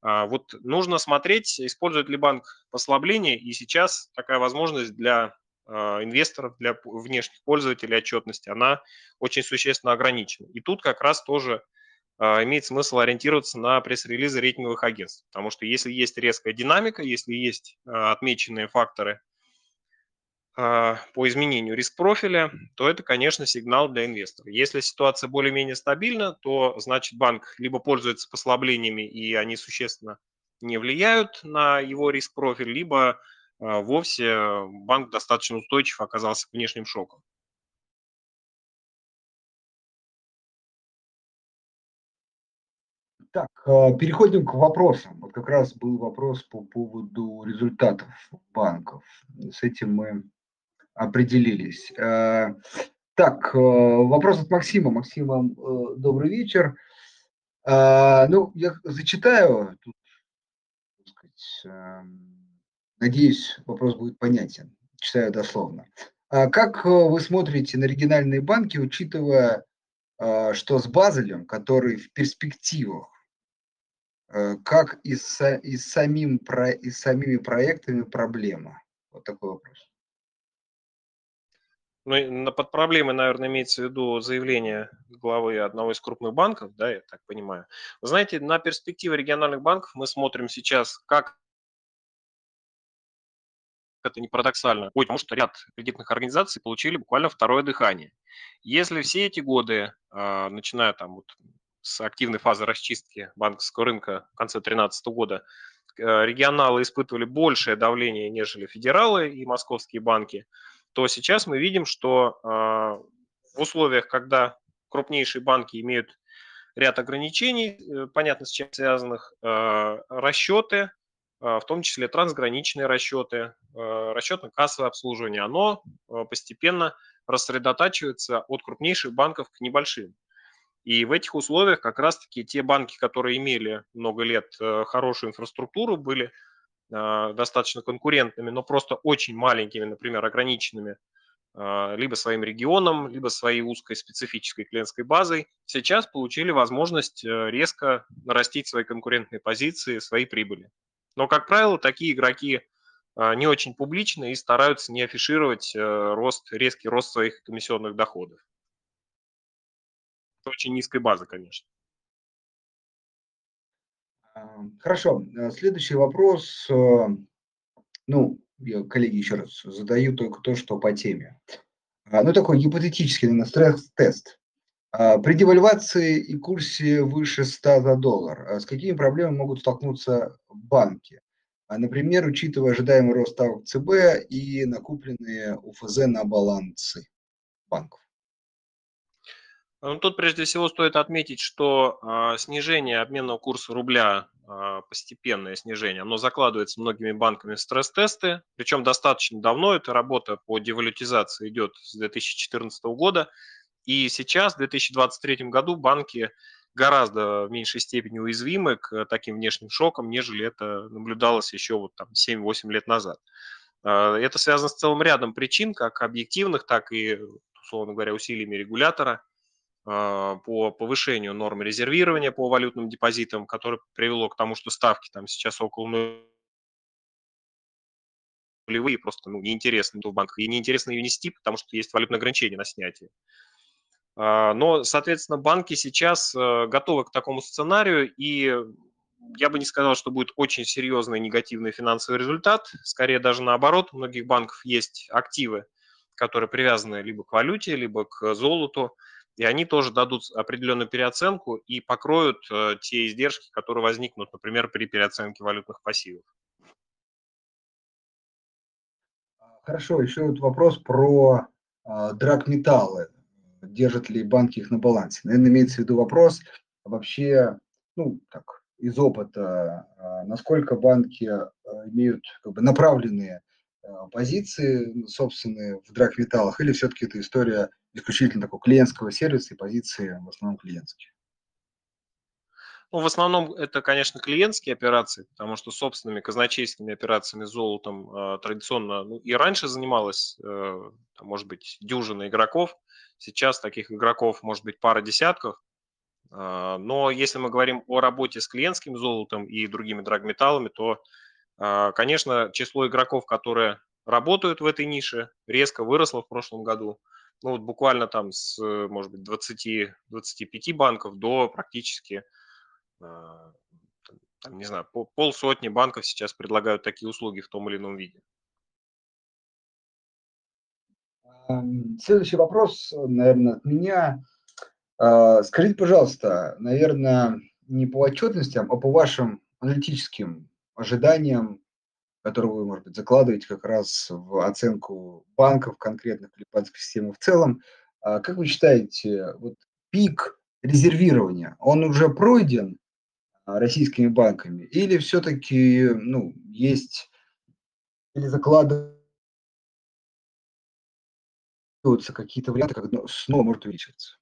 А, вот нужно смотреть, использует ли банк послабление, и сейчас такая возможность для инвесторов, для внешних пользователей отчетности, она очень существенно ограничена. И тут как раз тоже а, имеет смысл ориентироваться на пресс-релизы рейтинговых агентств. Потому что если есть резкая динамика, если есть а, отмеченные факторы а, по изменению риск-профиля, то это, конечно, сигнал для инвестора. Если ситуация более-менее стабильна, то значит банк либо пользуется послаблениями, и они существенно не влияют на его риск-профиль, либо вовсе банк достаточно устойчив оказался к внешним шокам. Так, а, переходим к вопросам. Вот как раз был вопрос по поводу результатов банков. С этим мы определились. А, так, а, вопрос от Максима. Максима, добрый вечер. Ну, я зачитаю. Тут, сказать, надеюсь, вопрос будет понятен. Читаю дословно. Как вы смотрите на региональные банки, учитывая, что с Базелем, который в перспективах Э, как и с, и с, самим, и с самими проектами проблема? Вот такой вопрос. Ну, под проблемой, наверное, имеется в виду заявление главы одного из крупных банков, да, я так понимаю. Вы знаете, на перспективы региональных банков мы смотрим сейчас, как это не парадоксально, потому что ряд кредитных организаций получили буквально второе дыхание. Если все эти годы, а, начиная там вот с активной фазы расчистки банковского рынка в конце 2013 года э, регионалы испытывали большее давление, нежели федералы и московские банки, то сейчас мы видим, что э, в условиях, когда крупнейшие банки имеют ряд ограничений, э, понятно, с чем связанных, расчеты, в том числе трансграничные расчеты, расчетно-кассовое обслуживание, оно постепенно рассредотачивается от крупнейших банков к небольшим. И в этих условиях как раз-таки те банки, которые имели много лет э, хорошую инфраструктуру, были достаточно конкурентными, но просто очень маленькими, например, ограниченными э, либо своим регионом, либо своей узкой специфической клиентской базой, сейчас получили возможность резко нарастить свои конкурентные позиции, свои прибыли. Но, как правило, такие игроки не очень публичны и стараются не афишировать рост, резкий рост своих комиссионных доходов очень низкой базы, конечно. Хорошо. Э, следующий вопрос. Э, ну, коллеги, еще раз задаю только то, что по теме. А, ну, такой гипотетический, наверное, стресс-тест. А, при девальвации и курсе выше 100 за доллар, а с какими проблемами могут столкнуться банки? Например, учитывая ожидаемый рост ставок ЦБ и накупленные УФЗ на балансы банков. Ну, тут прежде всего стоит отметить, что э, снижение обменного курса рубля, постепенное снижение, оно закладывается многими банками в стресс-тесты, причем достаточно давно. Эта работа по девалютизации идет с 2014 года, и сейчас, в 2023 году, банки гораздо в меньшей степени уязвимы к таким внешним шокам, нежели это наблюдалось еще вот там 7-8 лет назад. Это связано с целым рядом причин, как объективных, так и, условно говоря, усилиями регулятора – а, по повышению нормы резервирования по валютным депозитам, которое привело к тому, что ставки там сейчас около нулевые, просто ну, неинтересны в банках. И неинтересно ее нести, потому что есть валютное ограничение на снятие. А, но, соответственно, банки сейчас э, готовы к такому сценарию, и я бы не сказал, что будет очень серьезный негативный финансовый результат. Скорее даже наоборот, у многих банков есть активы, которые привязаны либо к валюте, либо к золоту, и они тоже дадут определенную переоценку и покроют э, те издержки, которые возникнут, например, при переоценке валютных пассивов. Хорошо, еще вот вопрос про э, драгметаллы. Держат ли банки их на балансе? Наверное, имеется в виду вопрос вообще, ну, так, из опыта, а, насколько банки а, имеют как бы направленные а, позиции собственные в драгметаллах, или все-таки это история исключительно такого клиентского сервиса и позиции в основном клиентские? Ну, в основном это, конечно, клиентские операции, потому что собственными казначейскими операциями золотом э, традиционно ну, и раньше занималась, э, может быть, дюжина игроков. Сейчас таких игроков может быть пара десятков. А, но если мы говорим о работе с клиентским золотом и другими драгметаллами, то, а, конечно, число игроков, которые работают в этой нише, резко выросло в прошлом году. Ну, вот буквально там с, может быть, 20-25 банков до практически, а, там, не знаю, полсотни банков сейчас предлагают такие услуги в том или ином виде. Следующий вопрос, наверное, от меня. А, скажите, пожалуйста, наверное, не по отчетностям, а по вашим аналитическим ожиданиям, которые вы, может быть, закладываете как раз в оценку банков конкретных или банковской системы в целом. А как вы считаете, вот пик резервирования, он уже пройден а, российскими банками или все-таки ну, есть или закладываются какие-то варианты, как снова может увеличиваться?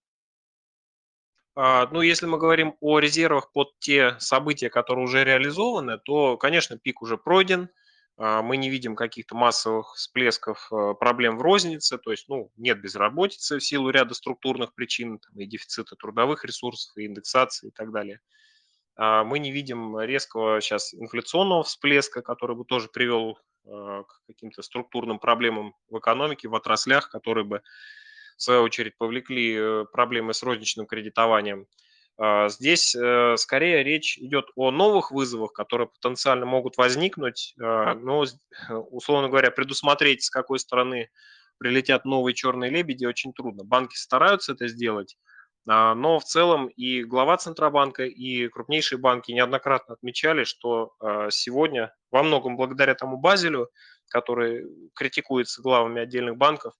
А, ну, если мы говорим о резервах под те события, которые уже реализованы, то, конечно, пик уже пройден. А, мы не видим каких-то массовых всплесков а, проблем в рознице, то есть ну, нет безработицы в силу ряда структурных причин, там, и дефицита трудовых ресурсов, и индексации и так далее. Мы не видим резкого сейчас инфляционного всплеска, который бы тоже привел к каким-то структурным проблемам в экономике, в отраслях, которые бы в свою очередь, повлекли э, проблемы с розничным кредитованием. А, здесь э, скорее речь идет о новых вызовах, которые потенциально могут возникнуть, а, но, (laughs) условно говоря, предусмотреть, с какой стороны прилетят новые черные лебеди, очень трудно. Банки стараются это сделать, а, но в целом и глава Центробанка, и крупнейшие банки неоднократно отмечали, что сегодня во многом благодаря тому Базелю, который критикуется главами отдельных банков,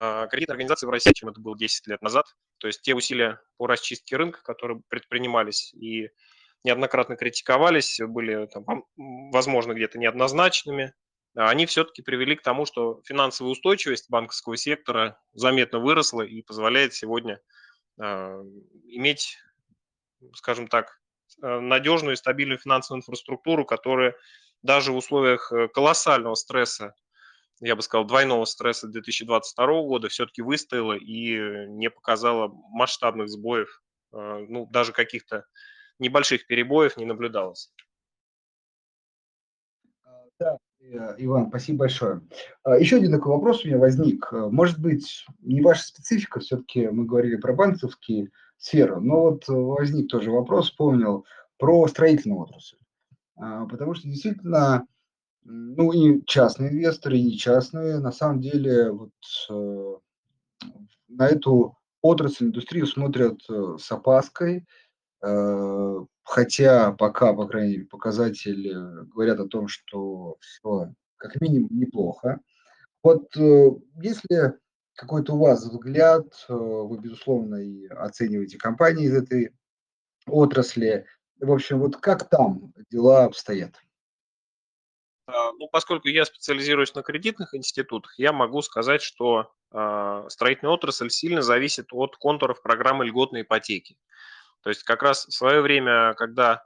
кредитной организации в России, чем это было 10 лет назад. То есть те усилия по расчистке рынка, которые предпринимались и неоднократно критиковались, были, там, возможно, где-то неоднозначными, а они все-таки привели к тому, что финансовая устойчивость банковского сектора заметно выросла и позволяет сегодня э, иметь, скажем так, надежную и стабильную финансовую инфраструктуру, которая даже в условиях э, колоссального стресса я бы сказал, двойного стресса 2022 года все-таки выстояла и не показала масштабных сбоев, э, ну, даже каких-то небольших перебоев не наблюдалось. Да, э, Иван, спасибо большое. А, Еще один такой вопрос у меня возник. Э, может быть, не ваша специфика, все-таки мы говорили про банковские сферы, но вот возник тоже вопрос, вспомнил, про строительную отрасль. А, потому что действительно ну, и частные инвесторы, и не частные, на самом деле, вот э, на эту отрасль, индустрию смотрят э, с опаской, э, хотя пока, по крайней мере, показатели говорят о том, что все как минимум неплохо. Вот э, если какой-то у вас взгляд, э, вы, безусловно, и оцениваете компании из этой отрасли, в общем, вот как там дела обстоят? А, ну, поскольку я специализируюсь на кредитных институтах, я могу сказать, что э, строительная отрасль сильно зависит от контуров программы льготной ипотеки. То есть как раз в свое время, когда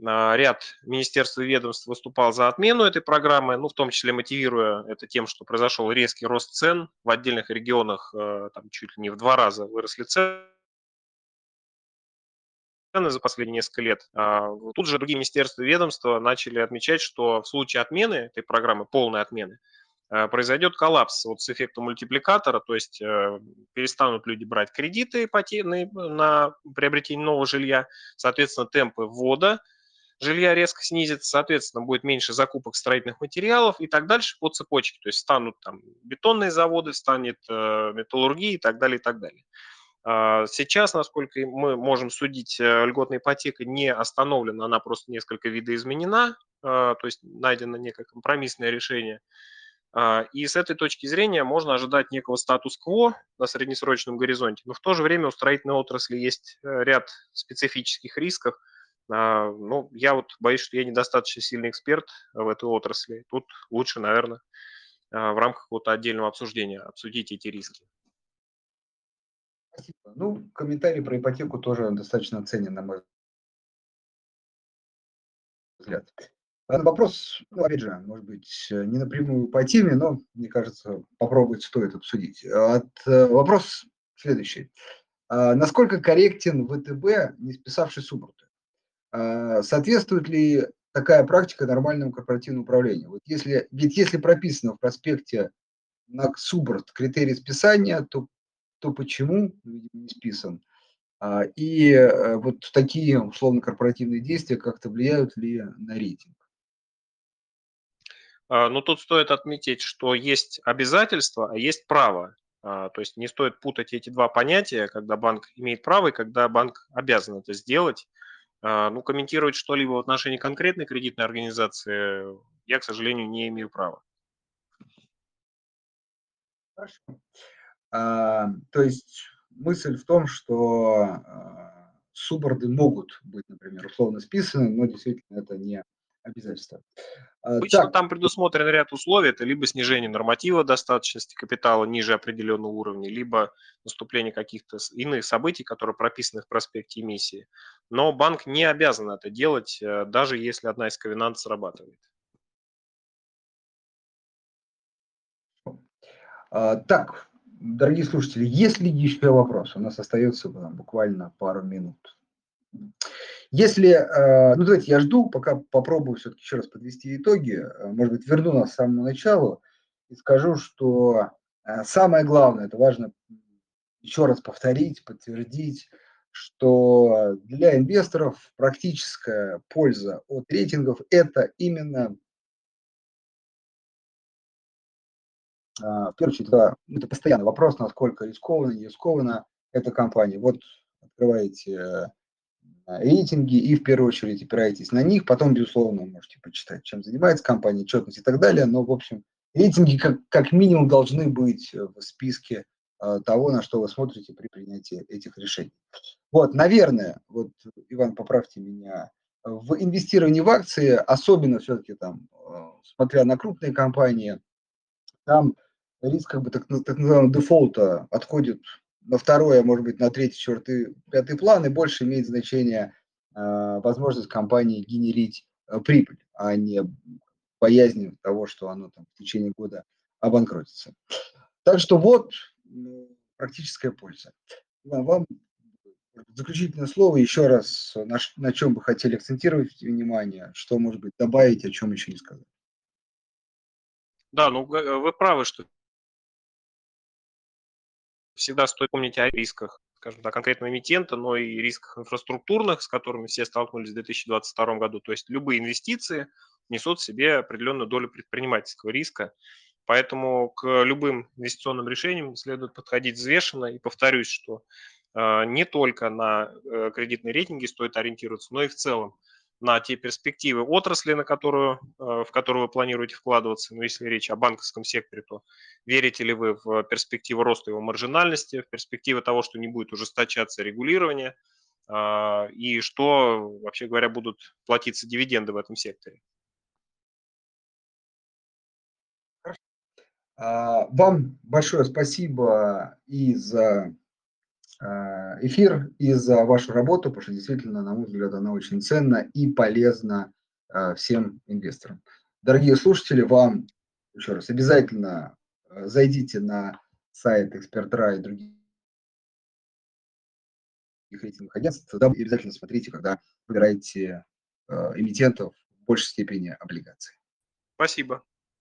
э, ряд министерств и ведомств выступал за отмену этой программы, ну, в том числе мотивируя это тем, что произошел резкий рост цен в отдельных регионах, там чуть ли не в два раза выросли цены, цены за последние несколько лет. А, тут же другие министерства и ведомства начали отмечать, что в случае отмены этой программы, полной отмены, произойдет коллапс вот с эффектом мультипликатора, то есть перестанут люди брать кредиты на приобретение нового жилья, соответственно, темпы ввода жилья резко снизится, соответственно, будет меньше закупок строительных материалов и так дальше по цепочке. То есть станут там бетонные заводы, станет э, металлургия и так далее, и так далее. А, сейчас, насколько мы можем судить, э, льготная ипотека не остановлена, она просто несколько видоизменена, а, то есть найдено некое компромиссное решение. А, и с этой точки зрения можно ожидать некого статус-кво на среднесрочном горизонте, но в то же время у строительной отрасли есть э, ряд специфических рисков, ну, я вот боюсь, что я недостаточно сильный эксперт в этой отрасли. Тут лучше, наверное, в рамках какого-то отдельного обсуждения обсудить эти риски. Спасибо. Ну, комментарий про ипотеку тоже достаточно ценен, на мой взгляд. Вопрос, ну, опять же, может быть, не напрямую по теме, но, мне кажется, попробовать стоит обсудить. От, э, вопрос следующий. А насколько корректен ВТБ, не списавший субботы? А, соответствует ли такая практика нормальному корпоративному управлению? Вот если, ведь если прописано в проспекте на суборт критерий списания, то, то почему не списан? А, и э, вот такие условно корпоративные действия как-то влияют ли на рейтинг? А, ну, тут стоит отметить, что есть обязательства, а есть право. То есть не стоит путать эти два понятия, когда банк имеет право и когда банк обязан это сделать. А, ну, комментировать что-либо в отношении конкретной кредитной организации я, к сожалению, не имею права. Хорошо. А, то есть мысль в том, что а, суборды могут быть, например, условно списаны, но действительно это не обязательство. А, Обычно так. там предусмотрен ряд условий. Это либо снижение норматива достаточности капитала ниже определенного уровня, либо наступление каких-то иных событий, которые прописаны в проспекте эмиссии. Но банк не обязан это делать, э, даже если одна из ковенант срабатывает. Так, дорогие слушатели, есть ли еще вопросы? У нас остается буквально пару минут. Если, э, ну давайте я жду, пока попробую все-таки еще раз подвести итоги, э, может быть, верну нас к самому началу и скажу, что э, самое главное, это важно еще раз повторить, подтвердить, что для инвесторов практическая польза от рейтингов – это именно в первую очередь, да, это постоянный вопрос, насколько рискованно, не рискованно эта компания. Вот открываете а, рейтинги и в первую очередь опираетесь на них. Потом, безусловно, можете почитать, чем занимается компания, отчетность и так далее. Но, в общем, рейтинги как, как минимум должны быть в списке э, того, на что вы смотрите при принятии этих решений. Вот, наверное, вот, Иван, поправьте меня, в инвестировании в акции, особенно все-таки там, э, смотря на крупные компании, там риск как бы так, так называемого дефолта отходит на второе, может быть, на третий, четвертый, пятый план, и больше имеет значение э, возможность компании генерить э, прибыль, а не боязнь того, что оно там в течение года обанкротится. Так что вот ну, практическая польза. Вам заключительное слово еще раз, на, на чем бы хотели акцентировать внимание, что, может быть, добавить, о чем еще не сказали. Да, ну вы правы, что всегда стоит помнить о рисках, скажем так, конкретного эмитента, но и рисках инфраструктурных, с которыми все столкнулись в 2022 году. То есть любые инвестиции несут в себе определенную долю предпринимательского риска. Поэтому к любым инвестиционным решениям следует подходить взвешенно. И повторюсь, что э, не только на э, кредитные рейтинги стоит ориентироваться, но и в целом на те перспективы отрасли, на которую, э, в которую вы планируете вкладываться. Но если речь о банковском секторе, то верите ли вы в перспективу роста его маржинальности, в перспективу того, что не будет ужесточаться регулирование, а, и что, вообще говоря, будут платиться дивиденды в этом секторе? А, вам большое спасибо и за эфир и за вашу работу, потому что действительно, на мой взгляд, она очень ценна и полезна э, всем инвесторам. Дорогие слушатели, вам еще раз обязательно э, зайдите на сайт Экспертра и других рейтинговых агентств, тогда обязательно смотрите, когда выбираете эмитентов в большей степени облигаций. Спасибо.